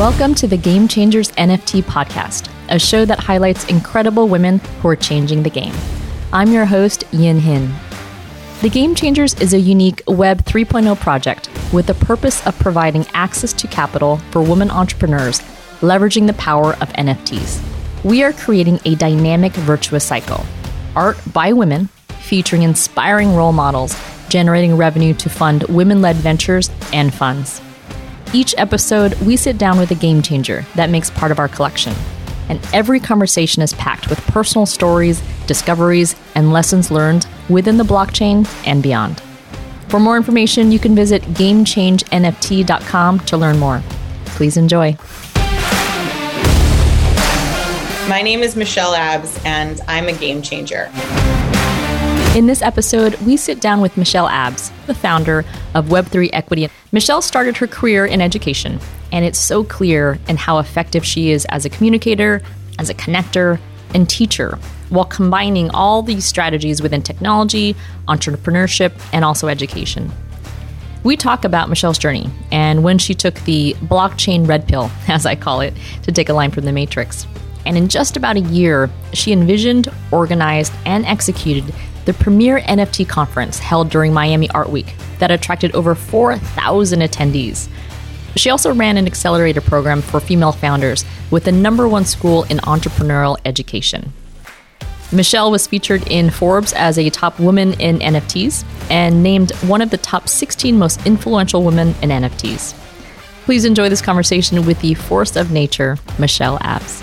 Welcome to the Game Changers NFT podcast, a show that highlights incredible women who are changing the game. I'm your host, Yin Hin. The Game Changers is a unique Web 3.0 project with the purpose of providing access to capital for women entrepreneurs, leveraging the power of NFTs. We are creating a dynamic virtuous cycle art by women, featuring inspiring role models, generating revenue to fund women led ventures and funds. Each episode, we sit down with a game changer that makes part of our collection. And every conversation is packed with personal stories, discoveries, and lessons learned within the blockchain and beyond. For more information, you can visit GameChangeNFT.com to learn more. Please enjoy. My name is Michelle Abbs, and I'm a game changer. In this episode, we sit down with Michelle Abbs, the founder of Web3 Equity. Michelle started her career in education, and it's so clear in how effective she is as a communicator, as a connector, and teacher, while combining all these strategies within technology, entrepreneurship, and also education. We talk about Michelle's journey and when she took the blockchain red pill, as I call it, to take a line from the Matrix. And in just about a year, she envisioned, organized, and executed the premier NFT conference held during Miami Art Week that attracted over 4,000 attendees. She also ran an accelerator program for female founders with the number one school in entrepreneurial education. Michelle was featured in Forbes as a top woman in NFTs and named one of the top 16 most influential women in NFTs. Please enjoy this conversation with the force of nature, Michelle Abbs.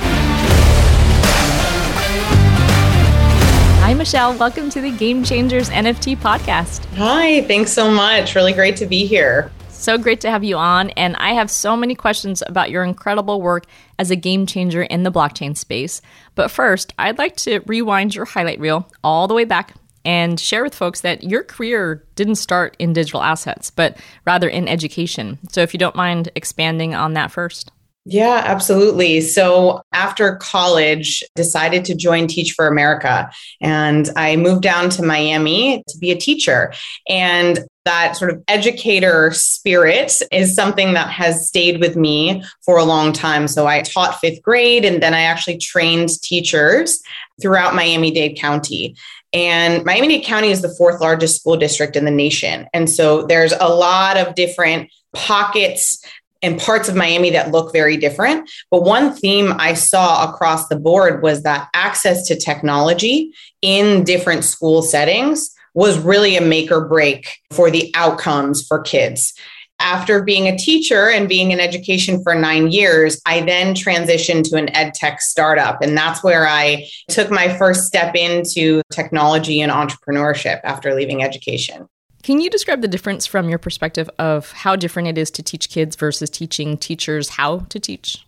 Hi, Michelle. Welcome to the Game Changers NFT podcast. Hi, thanks so much. Really great to be here. So great to have you on. And I have so many questions about your incredible work as a game changer in the blockchain space. But first, I'd like to rewind your highlight reel all the way back and share with folks that your career didn't start in digital assets, but rather in education. So if you don't mind expanding on that first. Yeah, absolutely. So after college, decided to join Teach for America and I moved down to Miami to be a teacher. And that sort of educator spirit is something that has stayed with me for a long time. So I taught fifth grade and then I actually trained teachers throughout Miami Dade County. And Miami Dade County is the fourth largest school district in the nation. And so there's a lot of different pockets and parts of Miami that look very different. But one theme I saw across the board was that access to technology in different school settings was really a make or break for the outcomes for kids. After being a teacher and being in education for nine years, I then transitioned to an ed tech startup. And that's where I took my first step into technology and entrepreneurship after leaving education. Can you describe the difference from your perspective of how different it is to teach kids versus teaching teachers how to teach?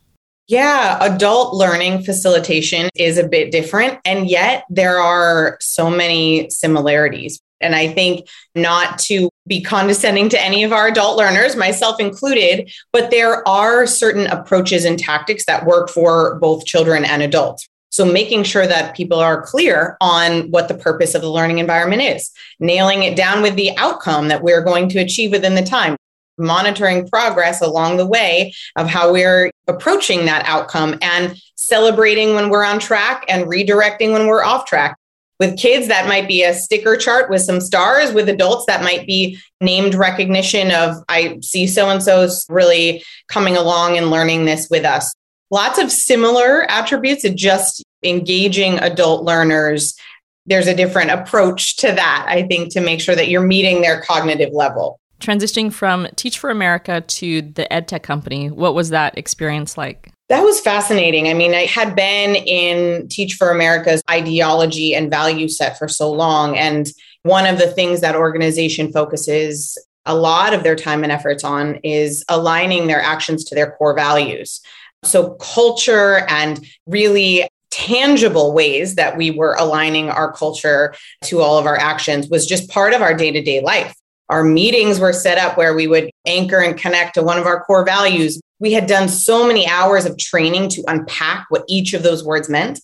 Yeah, adult learning facilitation is a bit different. And yet there are so many similarities. And I think not to be condescending to any of our adult learners, myself included, but there are certain approaches and tactics that work for both children and adults. So making sure that people are clear on what the purpose of the learning environment is, nailing it down with the outcome that we're going to achieve within the time, monitoring progress along the way of how we're approaching that outcome and celebrating when we're on track and redirecting when we're off track. With kids, that might be a sticker chart with some stars. With adults, that might be named recognition of, I see so and so's really coming along and learning this with us lots of similar attributes of just engaging adult learners there's a different approach to that i think to make sure that you're meeting their cognitive level transitioning from teach for america to the edtech company what was that experience like that was fascinating. I mean, I had been in Teach for America's ideology and value set for so long. And one of the things that organization focuses a lot of their time and efforts on is aligning their actions to their core values. So, culture and really tangible ways that we were aligning our culture to all of our actions was just part of our day to day life. Our meetings were set up where we would anchor and connect to one of our core values. We had done so many hours of training to unpack what each of those words meant.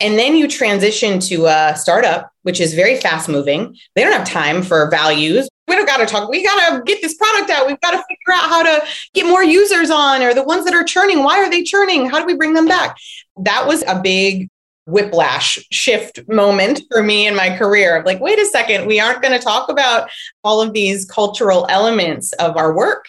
And then you transition to a startup, which is very fast moving. They don't have time for values. We don't got to talk. We got to get this product out. We've got to figure out how to get more users on, or the ones that are churning. Why are they churning? How do we bring them back? That was a big whiplash shift moment for me in my career of like wait a second we aren't going to talk about all of these cultural elements of our work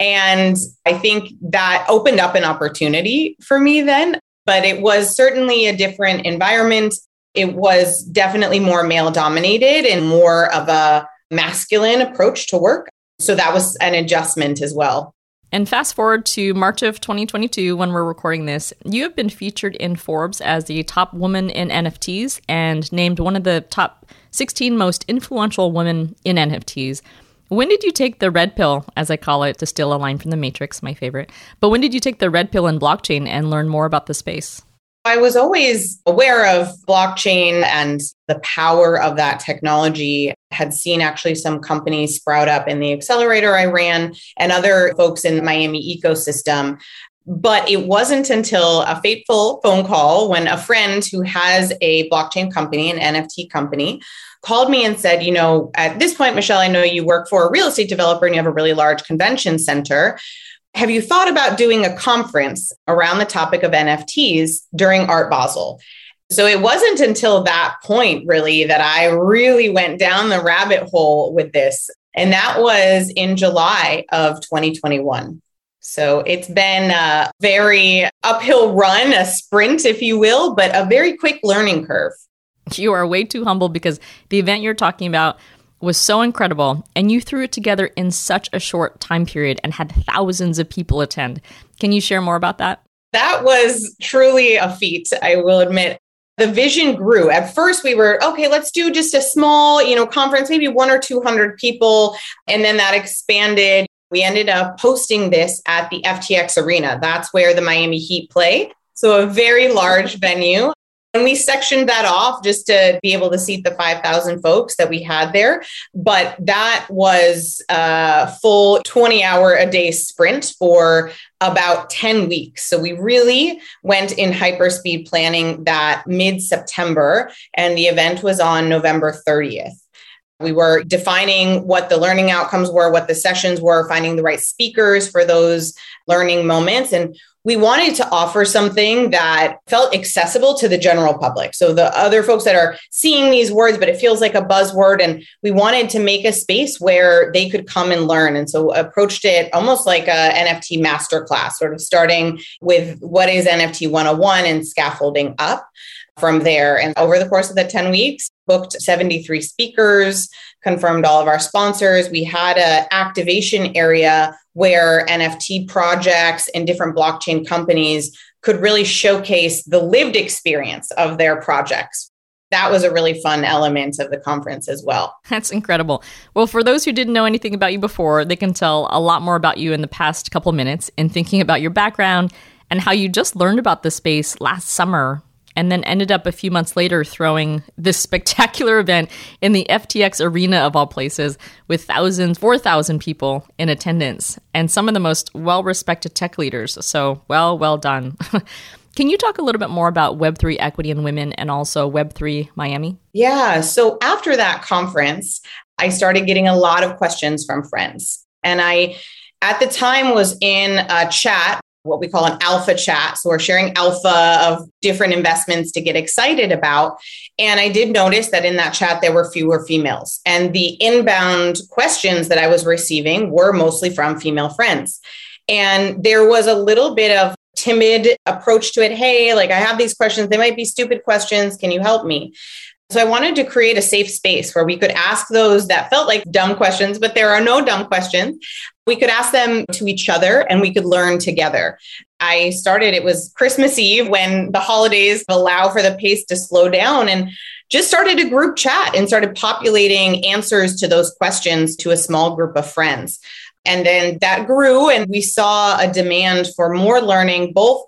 and i think that opened up an opportunity for me then but it was certainly a different environment it was definitely more male dominated and more of a masculine approach to work. So that was an adjustment as well. And fast forward to March of 2022 when we're recording this, you have been featured in Forbes as the top woman in NFTs and named one of the top 16 most influential women in NFTs. When did you take the red pill, as I call it, to steal a line from The Matrix, my favorite? But when did you take the red pill in blockchain and learn more about the space? I was always aware of blockchain and the power of that technology. Had seen actually some companies sprout up in the accelerator I ran and other folks in the Miami ecosystem. But it wasn't until a fateful phone call when a friend who has a blockchain company, an NFT company, called me and said, You know, at this point, Michelle, I know you work for a real estate developer and you have a really large convention center. Have you thought about doing a conference around the topic of NFTs during Art Basel? So it wasn't until that point, really, that I really went down the rabbit hole with this. And that was in July of 2021. So it's been a very uphill run, a sprint, if you will, but a very quick learning curve. You are way too humble because the event you're talking about was so incredible, and you threw it together in such a short time period and had thousands of people attend. Can you share more about that? That was truly a feat, I will admit. The vision grew. At first, we were okay. Let's do just a small, you know, conference, maybe one or two hundred people, and then that expanded. We ended up hosting this at the FTX Arena. That's where the Miami Heat play. So, a very large venue. And we sectioned that off just to be able to seat the 5,000 folks that we had there. But that was a full 20 hour a day sprint for about 10 weeks. So we really went in hyperspeed planning that mid September, and the event was on November 30th. We were defining what the learning outcomes were, what the sessions were, finding the right speakers for those learning moments. And we wanted to offer something that felt accessible to the general public. So the other folks that are seeing these words, but it feels like a buzzword. And we wanted to make a space where they could come and learn. And so approached it almost like a NFT masterclass, sort of starting with what is NFT 101 and scaffolding up from there. And over the course of the 10 weeks, booked 73 speakers, confirmed all of our sponsors. We had an activation area where NFT projects and different blockchain companies could really showcase the lived experience of their projects. That was a really fun element of the conference as well. That's incredible. Well, for those who didn't know anything about you before, they can tell a lot more about you in the past couple minutes in thinking about your background and how you just learned about the space last summer and then ended up a few months later throwing this spectacular event in the FTX arena of all places with thousands, 4,000 people in attendance and some of the most well respected tech leaders. So, well, well done. Can you talk a little bit more about Web3 equity and women and also Web3 Miami? Yeah. So, after that conference, I started getting a lot of questions from friends. And I, at the time, was in a chat what we call an alpha chat. So we're sharing alpha of different investments to get excited about. And I did notice that in that chat, there were fewer females. And the inbound questions that I was receiving were mostly from female friends. And there was a little bit of timid approach to it. Hey, like I have these questions. They might be stupid questions. Can you help me? So I wanted to create a safe space where we could ask those that felt like dumb questions, but there are no dumb questions. We could ask them to each other and we could learn together. I started, it was Christmas Eve when the holidays allow for the pace to slow down and just started a group chat and started populating answers to those questions to a small group of friends. And then that grew, and we saw a demand for more learning, both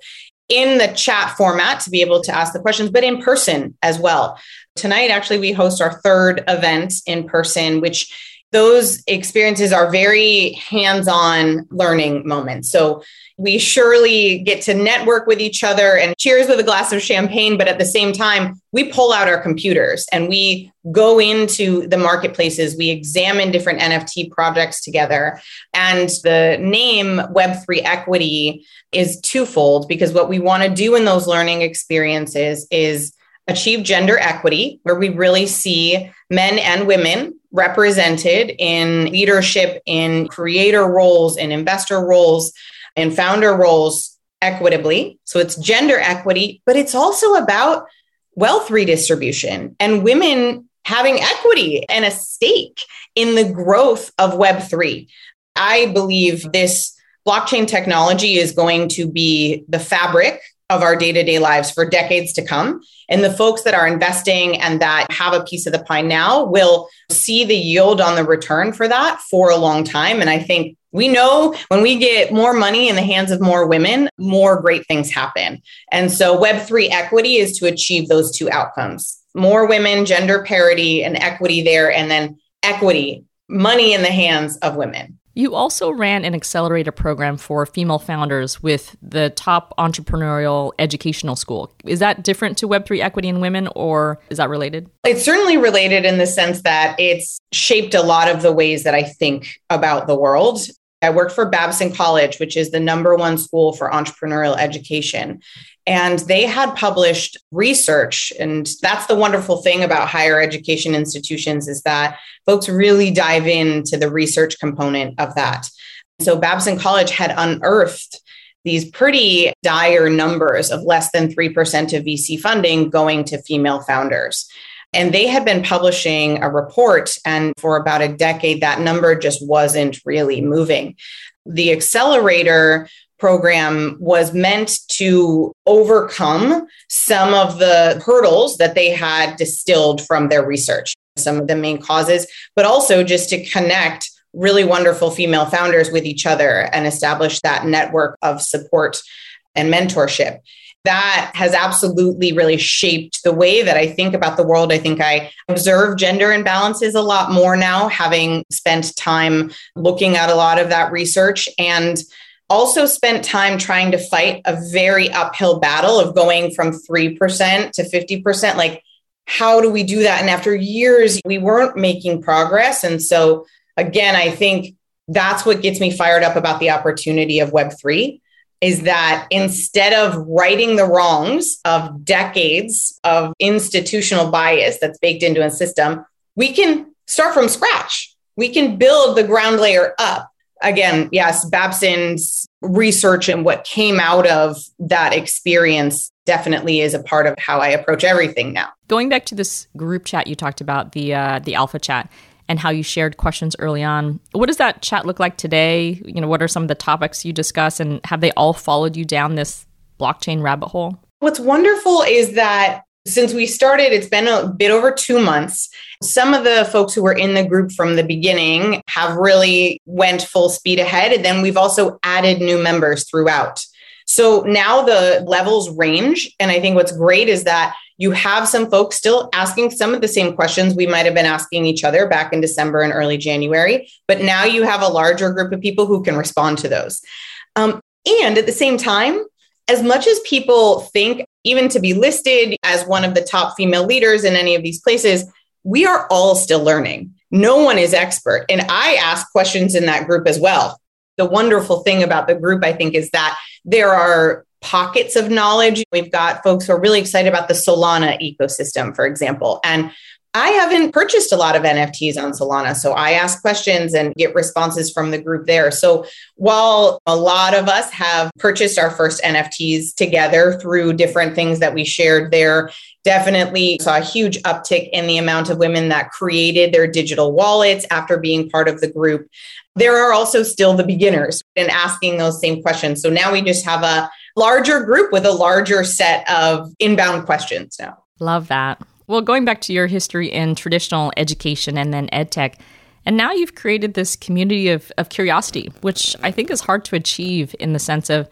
in the chat format to be able to ask the questions, but in person as well. Tonight, actually, we host our third event in person, which those experiences are very hands on learning moments. So we surely get to network with each other and cheers with a glass of champagne. But at the same time, we pull out our computers and we go into the marketplaces. We examine different NFT projects together. And the name Web3 Equity is twofold because what we want to do in those learning experiences is achieve gender equity, where we really see men and women represented in leadership, in creator roles, in investor roles, in founder roles equitably. So it's gender equity, but it's also about wealth redistribution and women having equity and a stake in the growth of Web3. I believe this blockchain technology is going to be the fabric of our day to day lives for decades to come. And the folks that are investing and that have a piece of the pie now will see the yield on the return for that for a long time. And I think we know when we get more money in the hands of more women, more great things happen. And so Web3 equity is to achieve those two outcomes more women, gender parity, and equity there, and then equity, money in the hands of women. You also ran an accelerator program for female founders with the top entrepreneurial educational school. Is that different to Web3 equity and women or is that related? It's certainly related in the sense that it's shaped a lot of the ways that I think about the world. I worked for Babson College, which is the number one school for entrepreneurial education. And they had published research. And that's the wonderful thing about higher education institutions is that folks really dive into the research component of that. So Babson College had unearthed these pretty dire numbers of less than 3% of VC funding going to female founders. And they had been publishing a report, and for about a decade, that number just wasn't really moving. The accelerator program was meant to overcome some of the hurdles that they had distilled from their research, some of the main causes, but also just to connect really wonderful female founders with each other and establish that network of support and mentorship that has absolutely really shaped the way that I think about the world. I think I observe gender imbalances a lot more now, having spent time looking at a lot of that research and also spent time trying to fight a very uphill battle of going from 3% to 50%. Like, how do we do that? And after years, we weren't making progress. And so, again, I think that's what gets me fired up about the opportunity of Web3 is that instead of righting the wrongs of decades of institutional bias that's baked into a system, we can start from scratch. We can build the ground layer up. Again, yes, Babson's research and what came out of that experience definitely is a part of how I approach everything now. Going back to this group chat you talked about, the uh, the alpha chat, and how you shared questions early on. What does that chat look like today? You know, what are some of the topics you discuss and have they all followed you down this blockchain rabbit hole? What's wonderful is that since we started, it's been a bit over two months. Some of the folks who were in the group from the beginning have really went full speed ahead. And then we've also added new members throughout. So now the levels range. And I think what's great is that you have some folks still asking some of the same questions we might have been asking each other back in December and early January, but now you have a larger group of people who can respond to those. Um, and at the same time, as much as people think, even to be listed as one of the top female leaders in any of these places, we are all still learning. No one is expert. And I ask questions in that group as well. The wonderful thing about the group, I think, is that there are pockets of knowledge. We've got folks who are really excited about the Solana ecosystem, for example. And I haven't purchased a lot of NFTs on Solana. So I ask questions and get responses from the group there. So while a lot of us have purchased our first NFTs together through different things that we shared there, definitely saw a huge uptick in the amount of women that created their digital wallets after being part of the group. There are also still the beginners in asking those same questions. So now we just have a larger group with a larger set of inbound questions now. Love that. Well, going back to your history in traditional education and then edtech, and now you've created this community of, of curiosity, which I think is hard to achieve in the sense of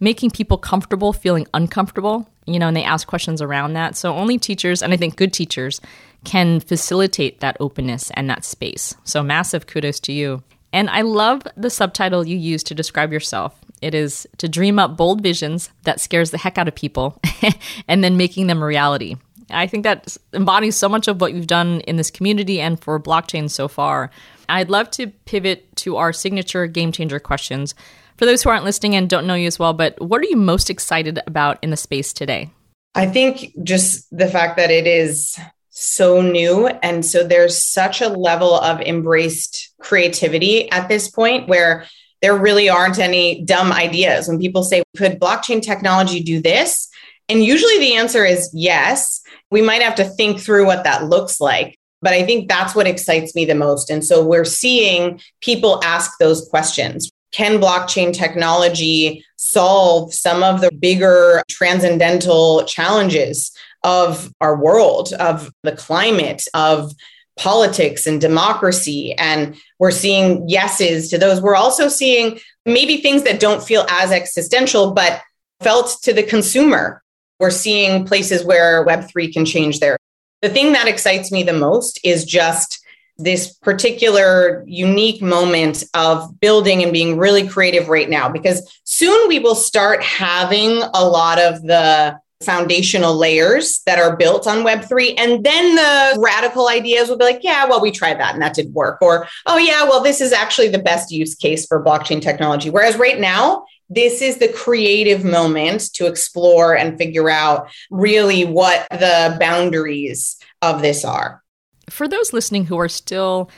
making people comfortable feeling uncomfortable you know, and they ask questions around that. So only teachers, and I think good teachers, can facilitate that openness and that space. So massive kudos to you. And I love the subtitle you use to describe yourself. It is to dream up bold visions that scares the heck out of people and then making them a reality. I think that embodies so much of what you've done in this community and for blockchain so far. I'd love to pivot to our signature game changer questions. For those who aren't listening and don't know you as well, but what are you most excited about in the space today? I think just the fact that it is so new. And so there's such a level of embraced creativity at this point where there really aren't any dumb ideas. When people say, could blockchain technology do this? And usually the answer is yes. We might have to think through what that looks like. But I think that's what excites me the most. And so we're seeing people ask those questions. Can blockchain technology solve some of the bigger transcendental challenges of our world, of the climate, of politics and democracy. And we're seeing yeses to those. We're also seeing maybe things that don't feel as existential, but felt to the consumer. We're seeing places where Web3 can change there. The thing that excites me the most is just this particular unique moment of building and being really creative right now, because soon we will start having a lot of the foundational layers that are built on Web3. And then the radical ideas will be like, yeah, well, we tried that and that didn't work. Or, oh, yeah, well, this is actually the best use case for blockchain technology. Whereas right now, this is the creative moment to explore and figure out really what the boundaries of this are. For those listening who are still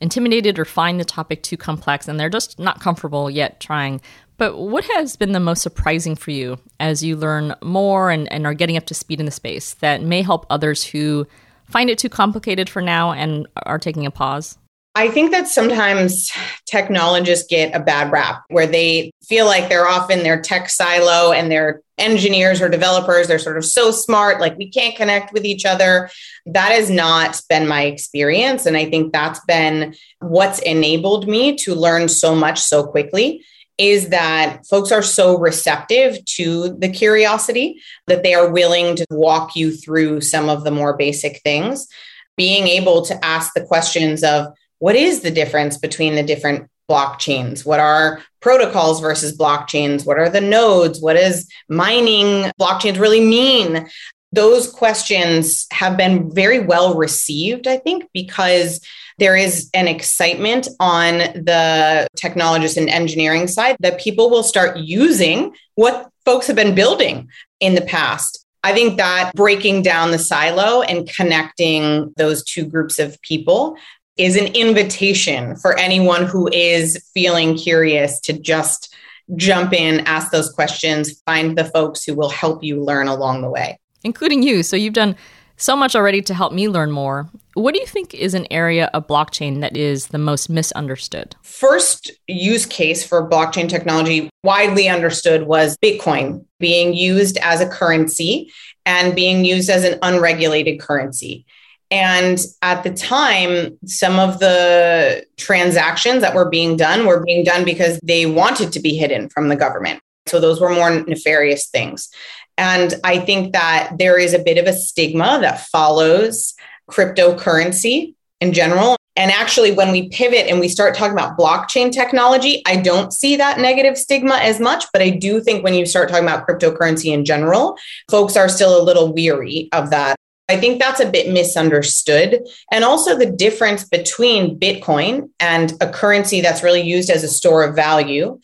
intimidated or find the topic too complex and they're just not comfortable yet trying, but what has been the most surprising for you as you learn more and, and are getting up to speed in the space that may help others who find it too complicated for now and are taking a pause? I think that sometimes technologists get a bad rap where they feel like they're off in their tech silo and their engineers or developers, they're sort of so smart, like we can't connect with each other. That has not been my experience. And I think that's been what's enabled me to learn so much so quickly is that folks are so receptive to the curiosity that they are willing to walk you through some of the more basic things. Being able to ask the questions of what is the difference between the different blockchains? What are protocols versus blockchains? What are the nodes? What does mining blockchains really mean? Those questions have been very well received, I think, because there is an excitement on the technologist and engineering side that people will start using what folks have been building in the past. I think that breaking down the silo and connecting those two groups of people is an invitation for anyone who is feeling curious to just jump in, ask those questions, find the folks who will help you learn along the way. Including you. So you've done so much already to help me learn more. What do you think is an area of blockchain that is the most misunderstood? First use case for blockchain technology, widely understood, was Bitcoin being used as a currency and being used as an unregulated currency. And at the time, some of the transactions that were being done were being done because they wanted to be hidden from the government. So those were more nefarious things. And I think that there is a bit of a stigma that follows cryptocurrency in general. And actually, when we pivot and we start talking about blockchain technology, I don't see that negative stigma as much. But I do think when you start talking about cryptocurrency in general, folks are still a little weary of that. I think that's a bit misunderstood. And also the difference between Bitcoin and a currency that's really used as a store of value,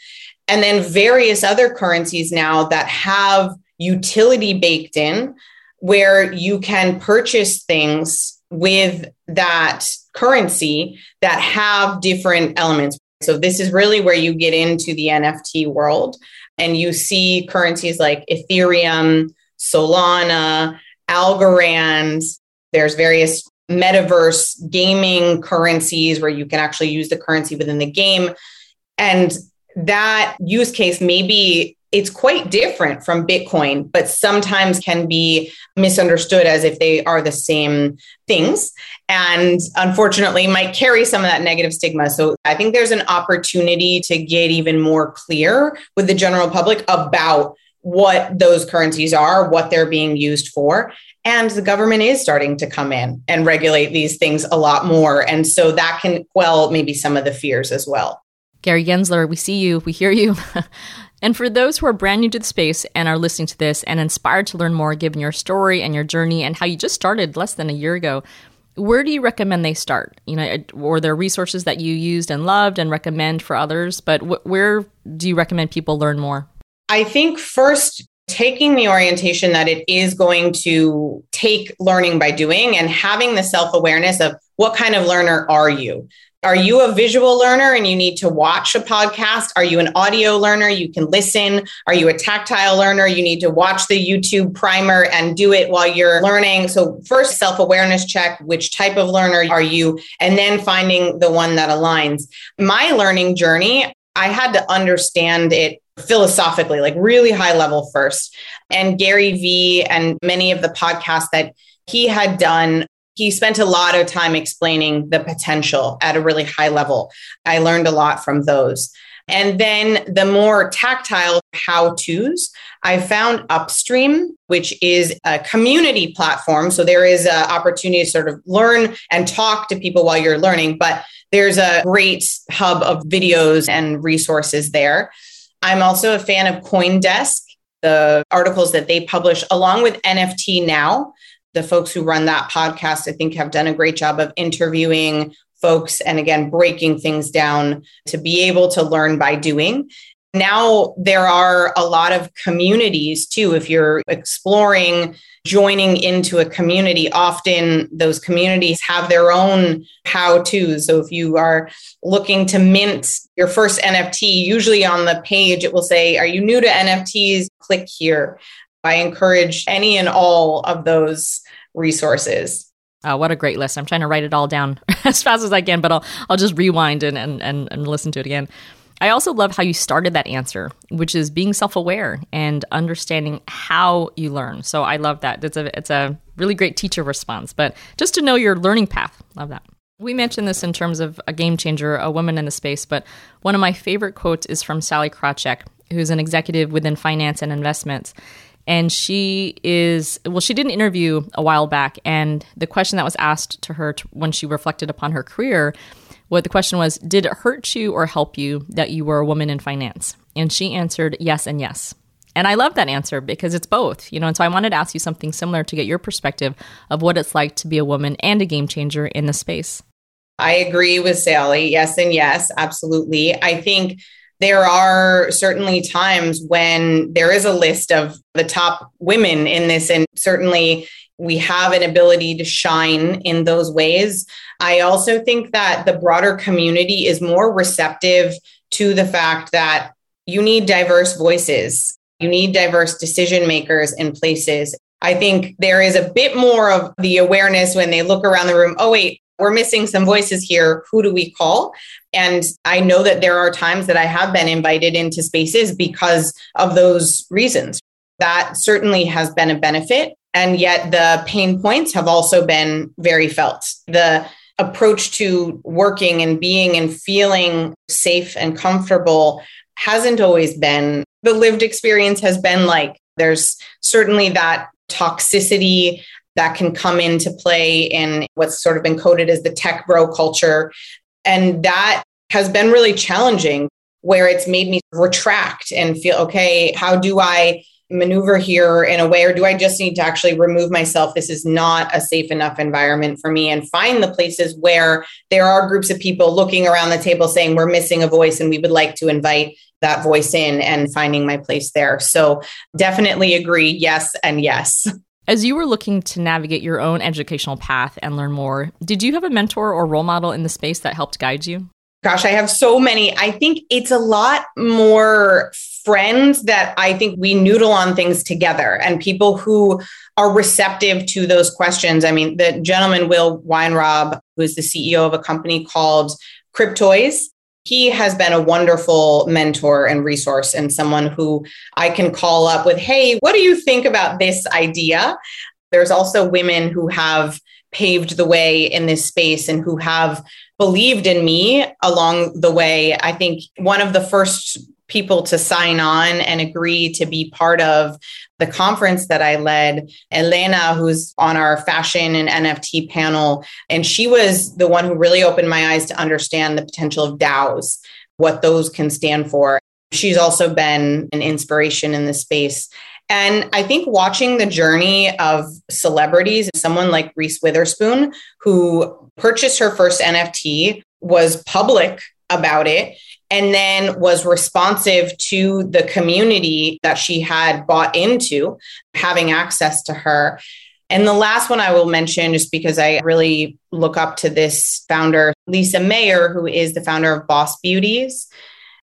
and then various other currencies now that have utility baked in where you can purchase things with that currency that have different elements. So, this is really where you get into the NFT world and you see currencies like Ethereum, Solana, Algorand. There's various metaverse gaming currencies where you can actually use the currency within the game. And that use case may be it's quite different from Bitcoin, but sometimes can be misunderstood as if they are the same things. And unfortunately, might carry some of that negative stigma. So I think there's an opportunity to get even more clear with the general public about what those currencies are, what they're being used for. And the government is starting to come in and regulate these things a lot more. And so that can quell maybe some of the fears as well. Gary Gensler, we see you, we hear you. and for those who are brand new to the space and are listening to this and inspired to learn more, given your story and your journey and how you just started less than a year ago, where do you recommend they start? You know, or there resources that you used and loved and recommend for others, but wh- where do you recommend people learn more? I think first taking the orientation that it is going to take learning by doing and having the self awareness of what kind of learner are you? Are you a visual learner and you need to watch a podcast? Are you an audio learner? You can listen. Are you a tactile learner? You need to watch the YouTube primer and do it while you're learning. So, first, self awareness check which type of learner are you? And then finding the one that aligns. My learning journey, I had to understand it philosophically, like really high level first. And Gary Vee and many of the podcasts that he had done, he spent a lot of time explaining the potential at a really high level. I learned a lot from those. And then the more tactile how to's, I found Upstream, which is a community platform. So there is an opportunity to sort of learn and talk to people while you're learning, but there's a great hub of videos and resources there. I'm also a fan of Coindesk, the articles that they publish, along with NFT Now. The folks who run that podcast, I think, have done a great job of interviewing folks and again, breaking things down to be able to learn by doing. Now, there are a lot of communities too. If you're exploring joining into a community, often those communities have their own how to's. So if you are looking to mint your first NFT, usually on the page it will say, Are you new to NFTs? Click here. I encourage any and all of those resources. Oh, what a great list. I'm trying to write it all down as fast as I can, but I'll I'll just rewind and, and, and, and listen to it again. I also love how you started that answer, which is being self-aware and understanding how you learn. So I love that. It's a it's a really great teacher response. But just to know your learning path, love that. We mentioned this in terms of a game changer, a woman in the space, but one of my favorite quotes is from Sallie Krawcheck, who's an executive within finance and investments. And she is, well, she did an interview a while back, and the question that was asked to her to, when she reflected upon her career what the question was Did it hurt you or help you that you were a woman in finance? And she answered yes and yes. And I love that answer because it's both, you know. And so I wanted to ask you something similar to get your perspective of what it's like to be a woman and a game changer in the space. I agree with Sallie Yes, and yes, absolutely. I think there are certainly times when there is a list of the top women in this, and certainly we have an ability to shine in those ways. I also think that the broader community is more receptive to the fact that you need diverse voices, you need diverse decision makers in places. I think there is a bit more of the awareness when they look around the room. Oh, wait, we're missing some voices here. Who do we call? And I know that there are times that I have been invited into spaces because of those reasons. That certainly has been a benefit. And yet the pain points have also been very felt. The approach to working and being and feeling safe and comfortable hasn't always been the lived experience has been like there's certainly that toxicity that can come into play in what's sort of been coded as the tech bro culture and that has been really challenging where it's made me retract and feel okay how do i maneuver here in a way, or do I just need to actually remove myself? This is not a safe enough environment for me, and find the places where there are groups of people looking around the table saying, We're missing a voice, and we would like to invite that voice in and finding my place there. So, definitely agree. Yes, and yes. As you were looking to navigate your own educational path and learn more, did you have a mentor or role model in the space that helped guide you? Gosh, I have so many. I think it's a lot more friends that I think we noodle on things together and people who are receptive to those questions. I mean, the gentleman, Will Weinraub, who is the CEO of a company called Cryptoys, he has been a wonderful mentor and resource and someone who I can call up with, hey, what do you think about this idea? There's also women who have paved the way in this space and who have believed in me along the way. I think one of the first people to sign on and agree to be part of the conference that I led, Elena, who's on our fashion and NFT panel, and she was the one who really opened my eyes to understand the potential of DAOs, what those can stand for. She's also been an inspiration in this space. And I think watching the journey of celebrities, someone like Reese Witherspoon, who purchased her first NFT, was public about it and then was responsive to the community that she had bought into having access to her. And the last one I will mention, just because I really look up to this founder, Lisa Mayer, who is the founder of Boss Beauties.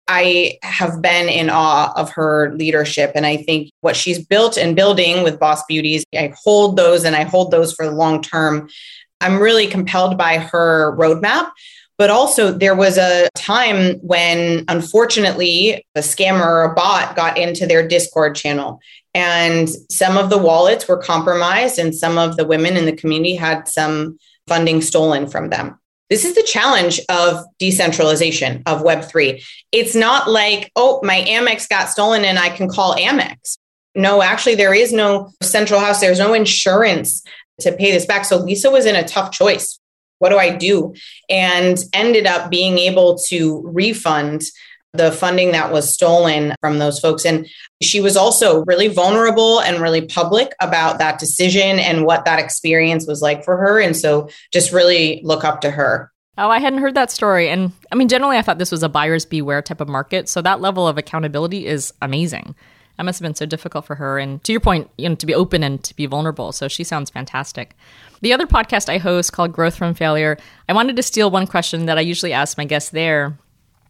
I have been in awe of her leadership. And I think what she's built and building with Boss Beauties, I hold those and I hold those for the long term. I'm really compelled by her roadmap but also, there was a time when, unfortunately, a scammer or a bot got into their Discord channel. And some of the wallets were compromised, and some of the women in the community had some funding stolen from them. This is the challenge of decentralization of Web3. It's not like, oh, my Amex got stolen and I can call Amex. No, actually, there is no central house, there's no insurance to pay this back. So Lisa was in a tough choice what do I do? And ended up being able to refund the funding that was stolen from those folks. And she was also really vulnerable and really public about that decision and what that experience was like for her. And so just really look up to her. Oh, I hadn't heard that story. And I mean, generally, I thought this was a buyer's beware type of market. So that level of accountability is amazing. That must have been so difficult for her. And to your point, you know, to be open and to be vulnerable. So she sounds fantastic. The other podcast I host called Growth from Failure, I wanted to steal one question that I usually ask my guests there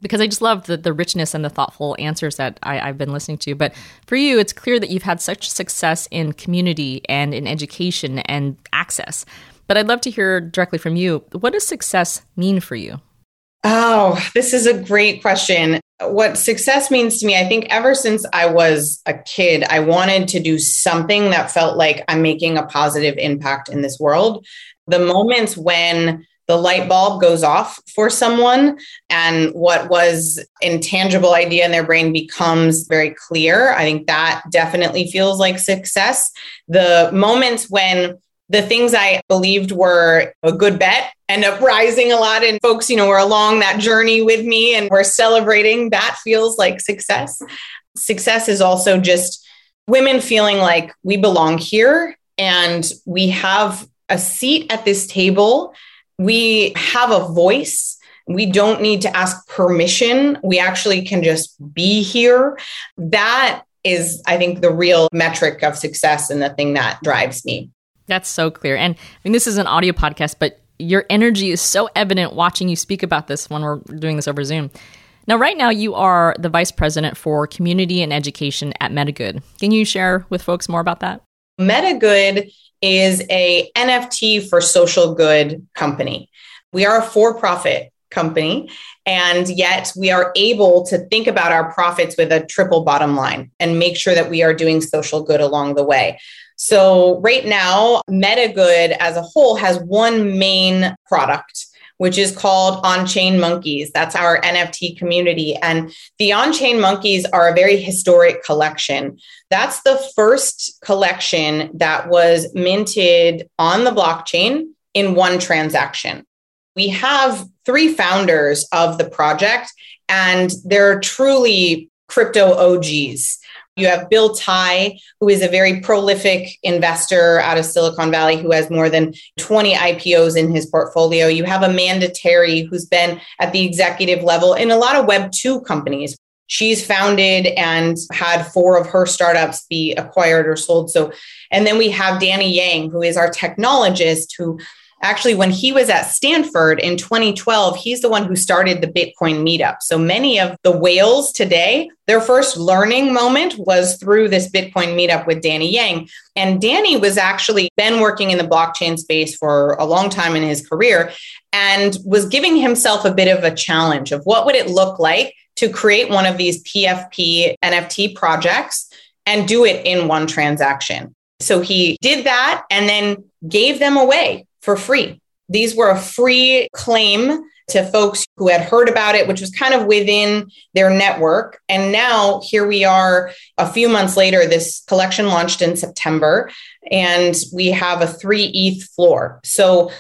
because I just love the, the richness and the thoughtful answers that I, I've been listening to. But for you, it's clear that you've had such success in community and in education and access. But I'd love to hear directly from you. What does success mean for you? Oh, this is a great question. What success means to me, I think ever since I was a kid, I wanted to do something that felt like I'm making a positive impact in this world. The moments when the light bulb goes off for someone and what was intangible idea in their brain becomes very clear i think that definitely feels like success the moments when the things I believed were a good bet end up rising a lot. And folks, you know, were along that journey with me and we're celebrating. That feels like success. Success is also just women feeling like we belong here and we have a seat at this table. We have a voice. We don't need to ask permission. We actually can just be here. That is, I think, the real metric of success and the thing that drives me. That's so clear. And I mean, this is an audio podcast, but your energy is so evident watching you speak about this when we're doing this over Zoom. Now, right now, you are the vice president for community and education at MetaGood. Can you share with folks more about that? MetaGood is a NFT for social good company. We are a for-profit company, and yet we are able to think about our profits with a triple bottom line and make sure that we are doing social good along the way. So, right now, MetaGood as a whole has one main product which is called On Chain Monkeys. That's our NFT community. And the On Chain Monkeys are a very historic collection. That's the first collection that was minted on the blockchain in one transaction. We have three founders of the project, and they're truly crypto OGs. You have Bill Tai, who is a very prolific investor out of Silicon Valley who has more than 20 IPOs in his portfolio. You have Amanda Terry, who's been at the executive level in a lot of Web 2 companies. She's founded and had four of her startups be acquired or sold. So, and then we have Danny Yang, who is our technologist who actually, when he was at Stanford in 2012, he's the one who started the Bitcoin meetup. So many of the whales today, their first learning moment was through this Bitcoin meetup with Danny Yang. And Danny was actually been working in the blockchain space for a long time in his career and was giving himself a bit of a challenge of what would it look like to create one of these PFP NFT projects and do it in one transaction. So he did that and then gave them away for free. These were a free claim to folks who had heard about it, which was kind of within their network. And now here we are a few months later. This collection launched in September, and we have a three ETH floor. So,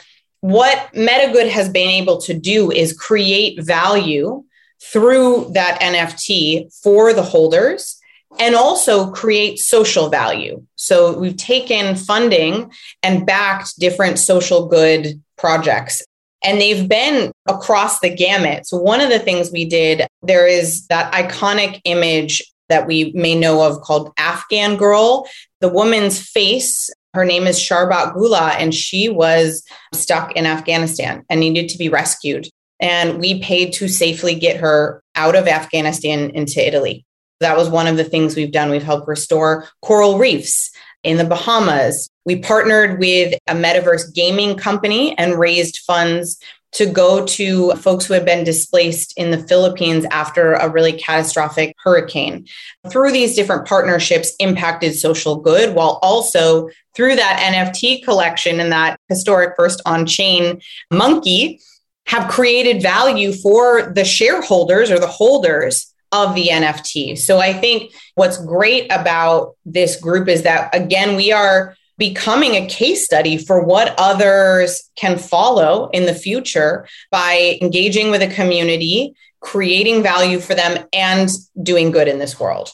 what MetaGood has been able to do is create value through that NFT for the holders and also create social value. So we've taken funding and backed different social good projects. And they've been across the gamut. So, one of the things we did, there is that iconic image that we may know of called Afghan Girl. The woman's face, her name is Sharbat Gula, and she was stuck in Afghanistan and needed to be rescued. And we paid to safely get her out of Afghanistan into Italy. That was one of the things we've done. We've helped restore coral reefs in the Bahamas. We partnered with a metaverse gaming company and raised funds to go to folks who had been displaced in the Philippines after a really catastrophic hurricane. Through these different partnerships, impacted social good while also through that NFT collection and that historic first on chain monkey have created value for the shareholders or the holders of the NFT. So I think what's great about this group is that, again, we are becoming a case study for what others can follow in the future by engaging with a community, creating value for them, and doing good in this world.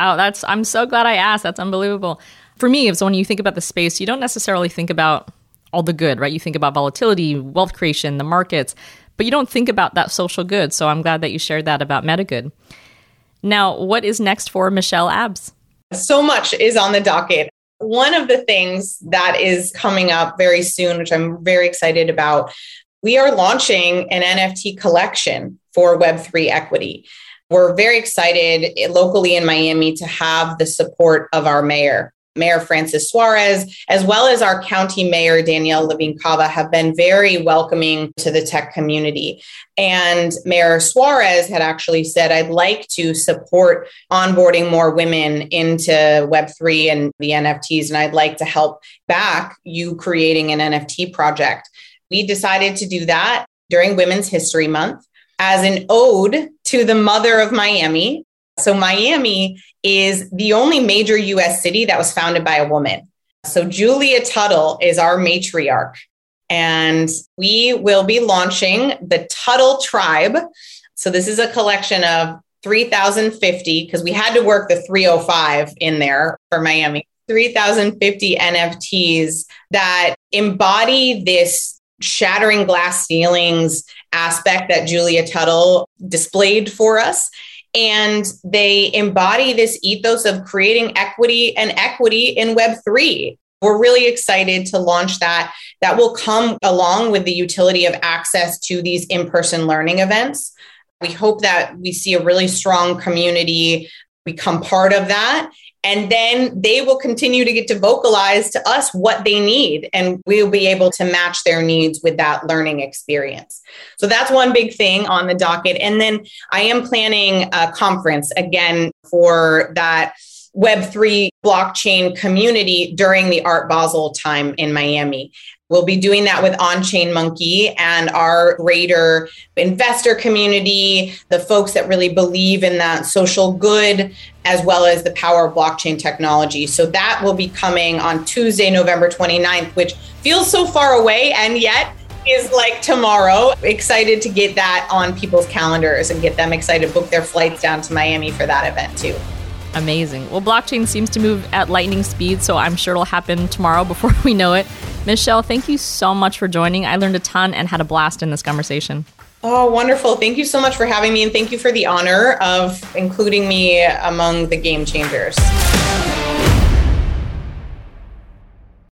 Oh, that's, I'm so glad I asked. That's unbelievable. For me, so when you think about the space, you don't necessarily think about all the good, right? You think about volatility, wealth creation, the markets, but you don't think about that social good. So I'm glad that you shared that about MetaGood. Now, what is next for Michelle Abbs? So much is on the docket. One of the things that is coming up very soon, which I'm very excited about, we are launching an NFT collection for Web3 equity. We're very excited locally in Miami to have the support of our mayor. Mayor Francis Suarez, as well as our county mayor, Daniella Levine Cava, have been very welcoming to the tech community. And Mayor Suarez had actually said, I'd like to support onboarding more women into Web3 and the NFTs, and I'd like to help back you creating an NFT project. We decided to do that during Women's History Month as an ode to the mother of Miami, so Miami is the only major US city that was founded by a woman. So Julia Tuttle is our matriarch. And we will be launching the Tuttle Tribe. So this is a collection of 3,050 because we had to work the 305 in there for Miami. 3,050 NFTs that embody this shattering glass ceilings aspect that Julia Tuttle displayed for us and they embody this ethos of creating equity and equity in Web3. We're really excited to launch that. That will come along with the utility of access to these in person learning events. We hope that we see a really strong community become part of that and then they will continue to get to vocalize to us what they need, and we'll be able to match their needs with that learning experience. So that's one big thing on the docket. And then I am planning a conference again for that Web3 blockchain community during the Art Basel time in Miami. We'll be doing that with OnChainMonkey and our greater investor community, the folks that really believe in that social good, as well as the power of blockchain technology. So that will be coming on Tuesday, November 29th, which feels so far away and yet is like tomorrow. Excited to get that on people's calendars and get them excited, book their flights down to Miami for that event too. Amazing. Well, blockchain seems to move at lightning speed, so I'm sure it'll happen tomorrow before we know it. Michelle, thank you so much for joining. I learned a ton and had a blast in this conversation. Oh, wonderful. Thank you so much for having me, and thank you for the honor of including me among the game changers.